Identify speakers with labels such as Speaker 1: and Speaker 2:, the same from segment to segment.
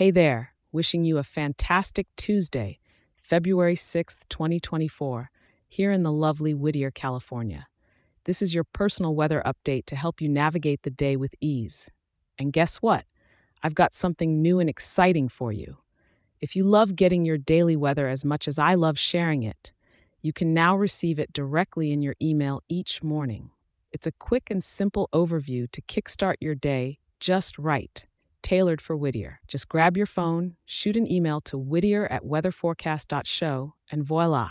Speaker 1: Hey there, wishing you a fantastic Tuesday, February 6th, 2024, here in the lovely Whittier, California. This is your personal weather update to help you navigate the day with ease. And guess what? I've got something new and exciting for you. If you love getting your daily weather as much as I love sharing it, you can now receive it directly in your email each morning. It's a quick and simple overview to kickstart your day just right, tailored for Whittier. Just grab your phone, shoot an email to whittier at weatherforecast.show, and voila.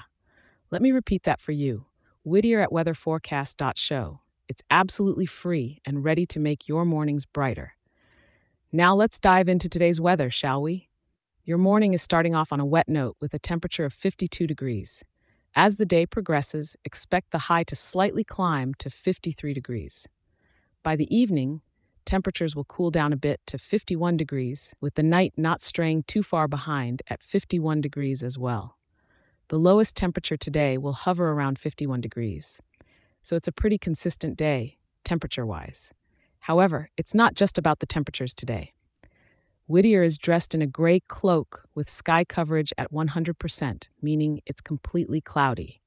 Speaker 1: Let me repeat that for you whittier at weatherforecast.show. It's absolutely free and ready to make your mornings brighter. Now let's dive into today's weather, shall we? Your morning is starting off on a wet note with a temperature of 52 degrees. As the day progresses, expect the high to slightly climb to 53 degrees. By the evening, temperatures will cool down a bit to 51 degrees, with the night not straying too far behind at 51 degrees as well. The lowest temperature today will hover around 51 degrees. So it's a pretty consistent day, temperature wise. However, it's not just about the temperatures today. Whittier is dressed in a gray cloak with sky coverage at 100%, meaning it's completely cloudy.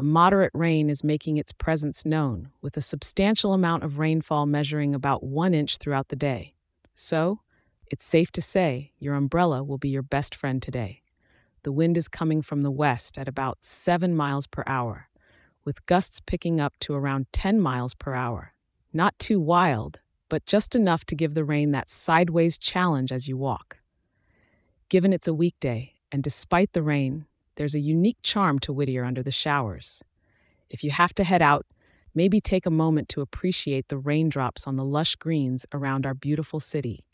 Speaker 1: A moderate rain is making its presence known, with a substantial amount of rainfall measuring about one inch throughout the day. So, it's safe to say your umbrella will be your best friend today. The wind is coming from the west at about 7 miles per hour, with gusts picking up to around 10 miles per hour. Not too wild, but just enough to give the rain that sideways challenge as you walk. Given it's a weekday, and despite the rain, there's a unique charm to Whittier under the showers. If you have to head out, maybe take a moment to appreciate the raindrops on the lush greens around our beautiful city.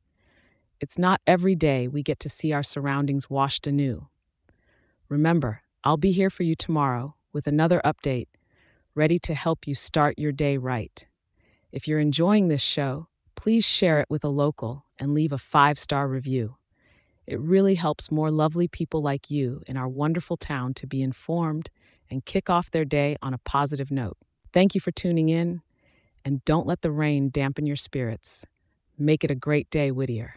Speaker 1: It's not every day we get to see our surroundings washed anew. Remember, I'll be here for you tomorrow with another update, ready to help you start your day right. If you're enjoying this show, please share it with a local and leave a five star review. It really helps more lovely people like you in our wonderful town to be informed and kick off their day on a positive note. Thank you for tuning in, and don't let the rain dampen your spirits. Make it a great day, Whittier.